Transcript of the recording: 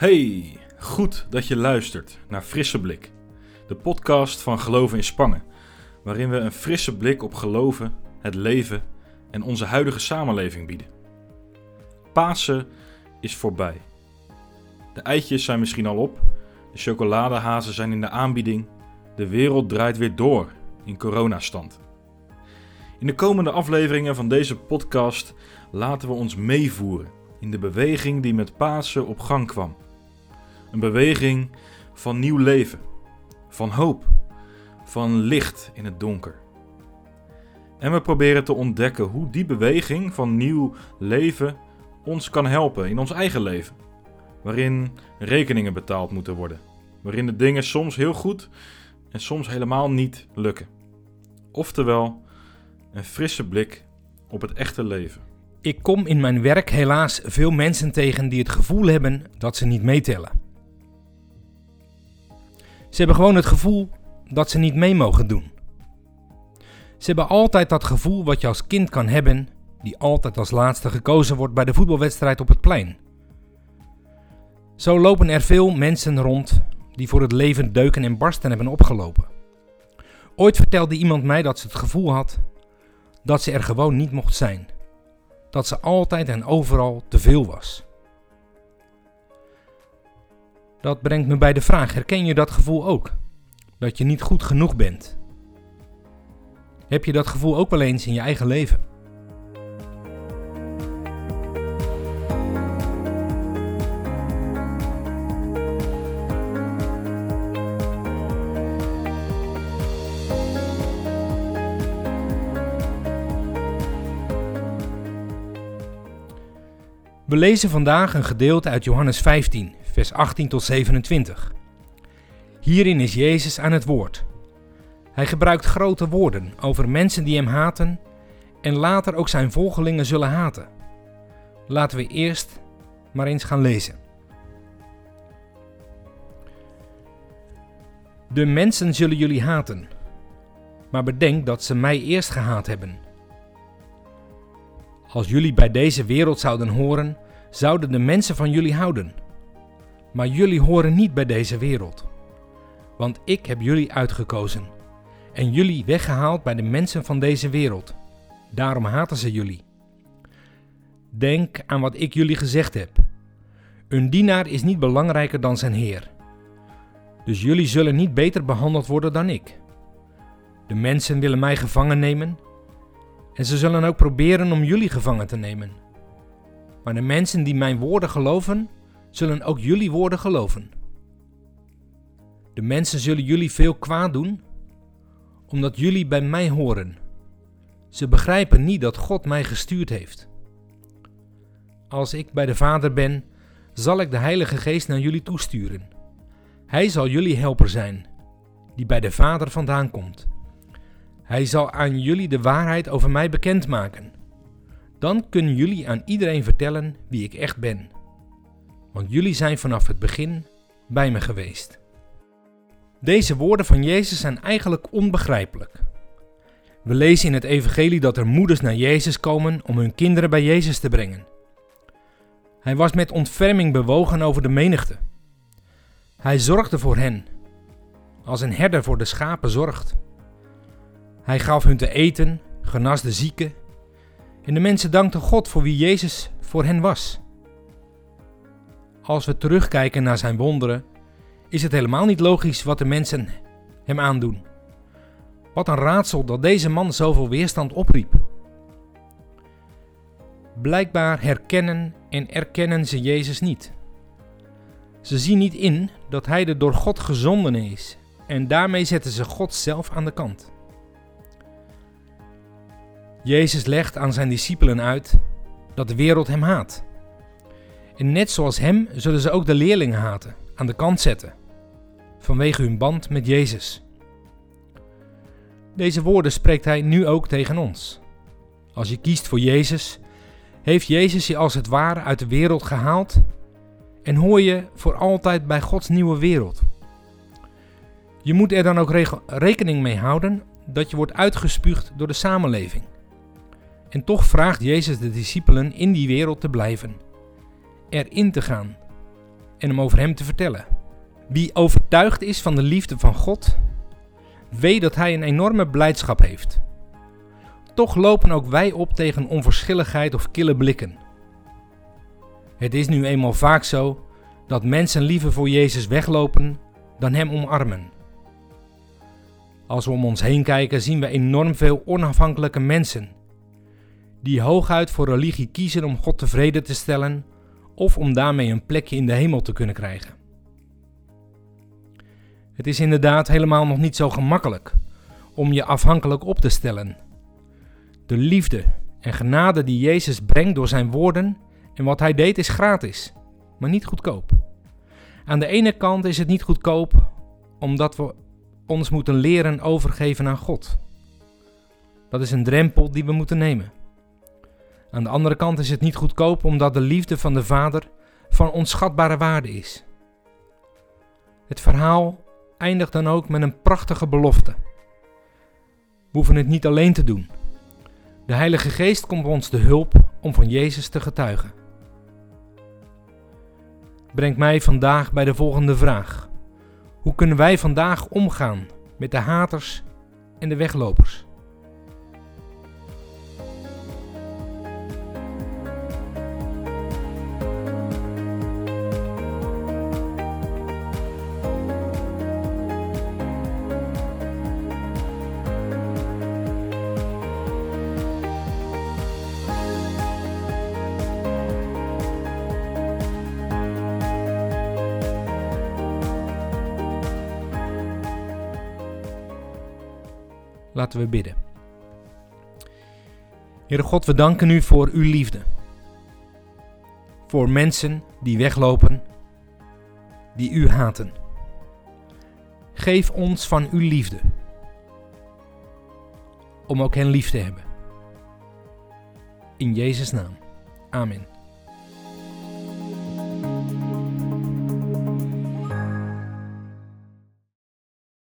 Hey, goed dat je luistert naar Frisse Blik, de podcast van Geloven in Spangen, waarin we een frisse blik op geloven, het leven en onze huidige samenleving bieden. Pasen is voorbij. De eitjes zijn misschien al op, de chocoladehazen zijn in de aanbieding, de wereld draait weer door in coronastand. In de komende afleveringen van deze podcast laten we ons meevoeren in de beweging die met Pasen op gang kwam. Een beweging van nieuw leven, van hoop, van licht in het donker. En we proberen te ontdekken hoe die beweging van nieuw leven ons kan helpen in ons eigen leven, waarin rekeningen betaald moeten worden, waarin de dingen soms heel goed en soms helemaal niet lukken. Oftewel, een frisse blik op het echte leven. Ik kom in mijn werk helaas veel mensen tegen die het gevoel hebben dat ze niet meetellen. Ze hebben gewoon het gevoel dat ze niet mee mogen doen. Ze hebben altijd dat gevoel wat je als kind kan hebben, die altijd als laatste gekozen wordt bij de voetbalwedstrijd op het plein. Zo lopen er veel mensen rond die voor het leven deuken en barsten hebben opgelopen. Ooit vertelde iemand mij dat ze het gevoel had dat ze er gewoon niet mocht zijn. Dat ze altijd en overal te veel was. Dat brengt me bij de vraag: herken je dat gevoel ook? Dat je niet goed genoeg bent? Heb je dat gevoel ook wel eens in je eigen leven? We lezen vandaag een gedeelte uit Johannes 15, vers 18 tot 27. Hierin is Jezus aan het woord. Hij gebruikt grote woorden over mensen die hem haten en later ook zijn volgelingen zullen haten. Laten we eerst maar eens gaan lezen. De mensen zullen jullie haten, maar bedenk dat ze mij eerst gehaat hebben. Als jullie bij deze wereld zouden horen, zouden de mensen van jullie houden. Maar jullie horen niet bij deze wereld. Want ik heb jullie uitgekozen en jullie weggehaald bij de mensen van deze wereld. Daarom haten ze jullie. Denk aan wat ik jullie gezegd heb. Een dienaar is niet belangrijker dan zijn heer. Dus jullie zullen niet beter behandeld worden dan ik. De mensen willen mij gevangen nemen en ze zullen ook proberen om jullie gevangen te nemen. Maar de mensen die mijn woorden geloven, zullen ook jullie woorden geloven. De mensen zullen jullie veel kwaad doen, omdat jullie bij mij horen. Ze begrijpen niet dat God mij gestuurd heeft. Als ik bij de Vader ben, zal ik de Heilige Geest naar jullie toesturen. Hij zal jullie helper zijn, die bij de Vader vandaan komt. Hij zal aan jullie de waarheid over mij bekendmaken. Dan kunnen jullie aan iedereen vertellen wie ik echt ben. Want jullie zijn vanaf het begin bij me geweest. Deze woorden van Jezus zijn eigenlijk onbegrijpelijk. We lezen in het Evangelie dat er moeders naar Jezus komen om hun kinderen bij Jezus te brengen. Hij was met ontferming bewogen over de menigte. Hij zorgde voor hen, als een herder voor de schapen zorgt. Hij gaf hun te eten, genas de zieken en de mensen dankten God voor wie Jezus voor hen was. Als we terugkijken naar zijn wonderen, is het helemaal niet logisch wat de mensen hem aandoen. Wat een raadsel dat deze man zoveel weerstand opriep. Blijkbaar herkennen en erkennen ze Jezus niet. Ze zien niet in dat hij de door God gezonden is en daarmee zetten ze God zelf aan de kant. Jezus legt aan zijn discipelen uit dat de wereld hem haat. En net zoals hem zullen ze ook de leerlingen haten, aan de kant zetten, vanwege hun band met Jezus. Deze woorden spreekt hij nu ook tegen ons. Als je kiest voor Jezus, heeft Jezus je als het ware uit de wereld gehaald en hoor je voor altijd bij Gods nieuwe wereld. Je moet er dan ook rekening mee houden dat je wordt uitgespuugd door de samenleving. En toch vraagt Jezus de discipelen in die wereld te blijven, erin te gaan, en hem over hem te vertellen. Wie overtuigd is van de liefde van God, weet dat hij een enorme blijdschap heeft. Toch lopen ook wij op tegen onverschilligheid of kille blikken. Het is nu eenmaal vaak zo dat mensen liever voor Jezus weglopen dan Hem omarmen. Als we om ons heen kijken, zien we enorm veel onafhankelijke mensen, die hooguit voor religie kiezen om God tevreden te stellen of om daarmee een plekje in de hemel te kunnen krijgen. Het is inderdaad helemaal nog niet zo gemakkelijk om je afhankelijk op te stellen. De liefde en genade die Jezus brengt door zijn woorden en wat hij deed is gratis, maar niet goedkoop. Aan de ene kant is het niet goedkoop omdat we ons moeten leren overgeven aan God. Dat is een drempel die we moeten nemen. Aan de andere kant is het niet goedkoop omdat de liefde van de Vader van onschatbare waarde is. Het verhaal eindigt dan ook met een prachtige belofte. We hoeven het niet alleen te doen. De Heilige Geest komt ons de hulp om van Jezus te getuigen. Brengt mij vandaag bij de volgende vraag. Hoe kunnen wij vandaag omgaan met de haters en de weglopers? Laten we bidden. Heere God, we danken u voor uw liefde. Voor mensen die weglopen, die u haten. Geef ons van uw liefde. Om ook hen lief te hebben. In Jezus' naam. Amen.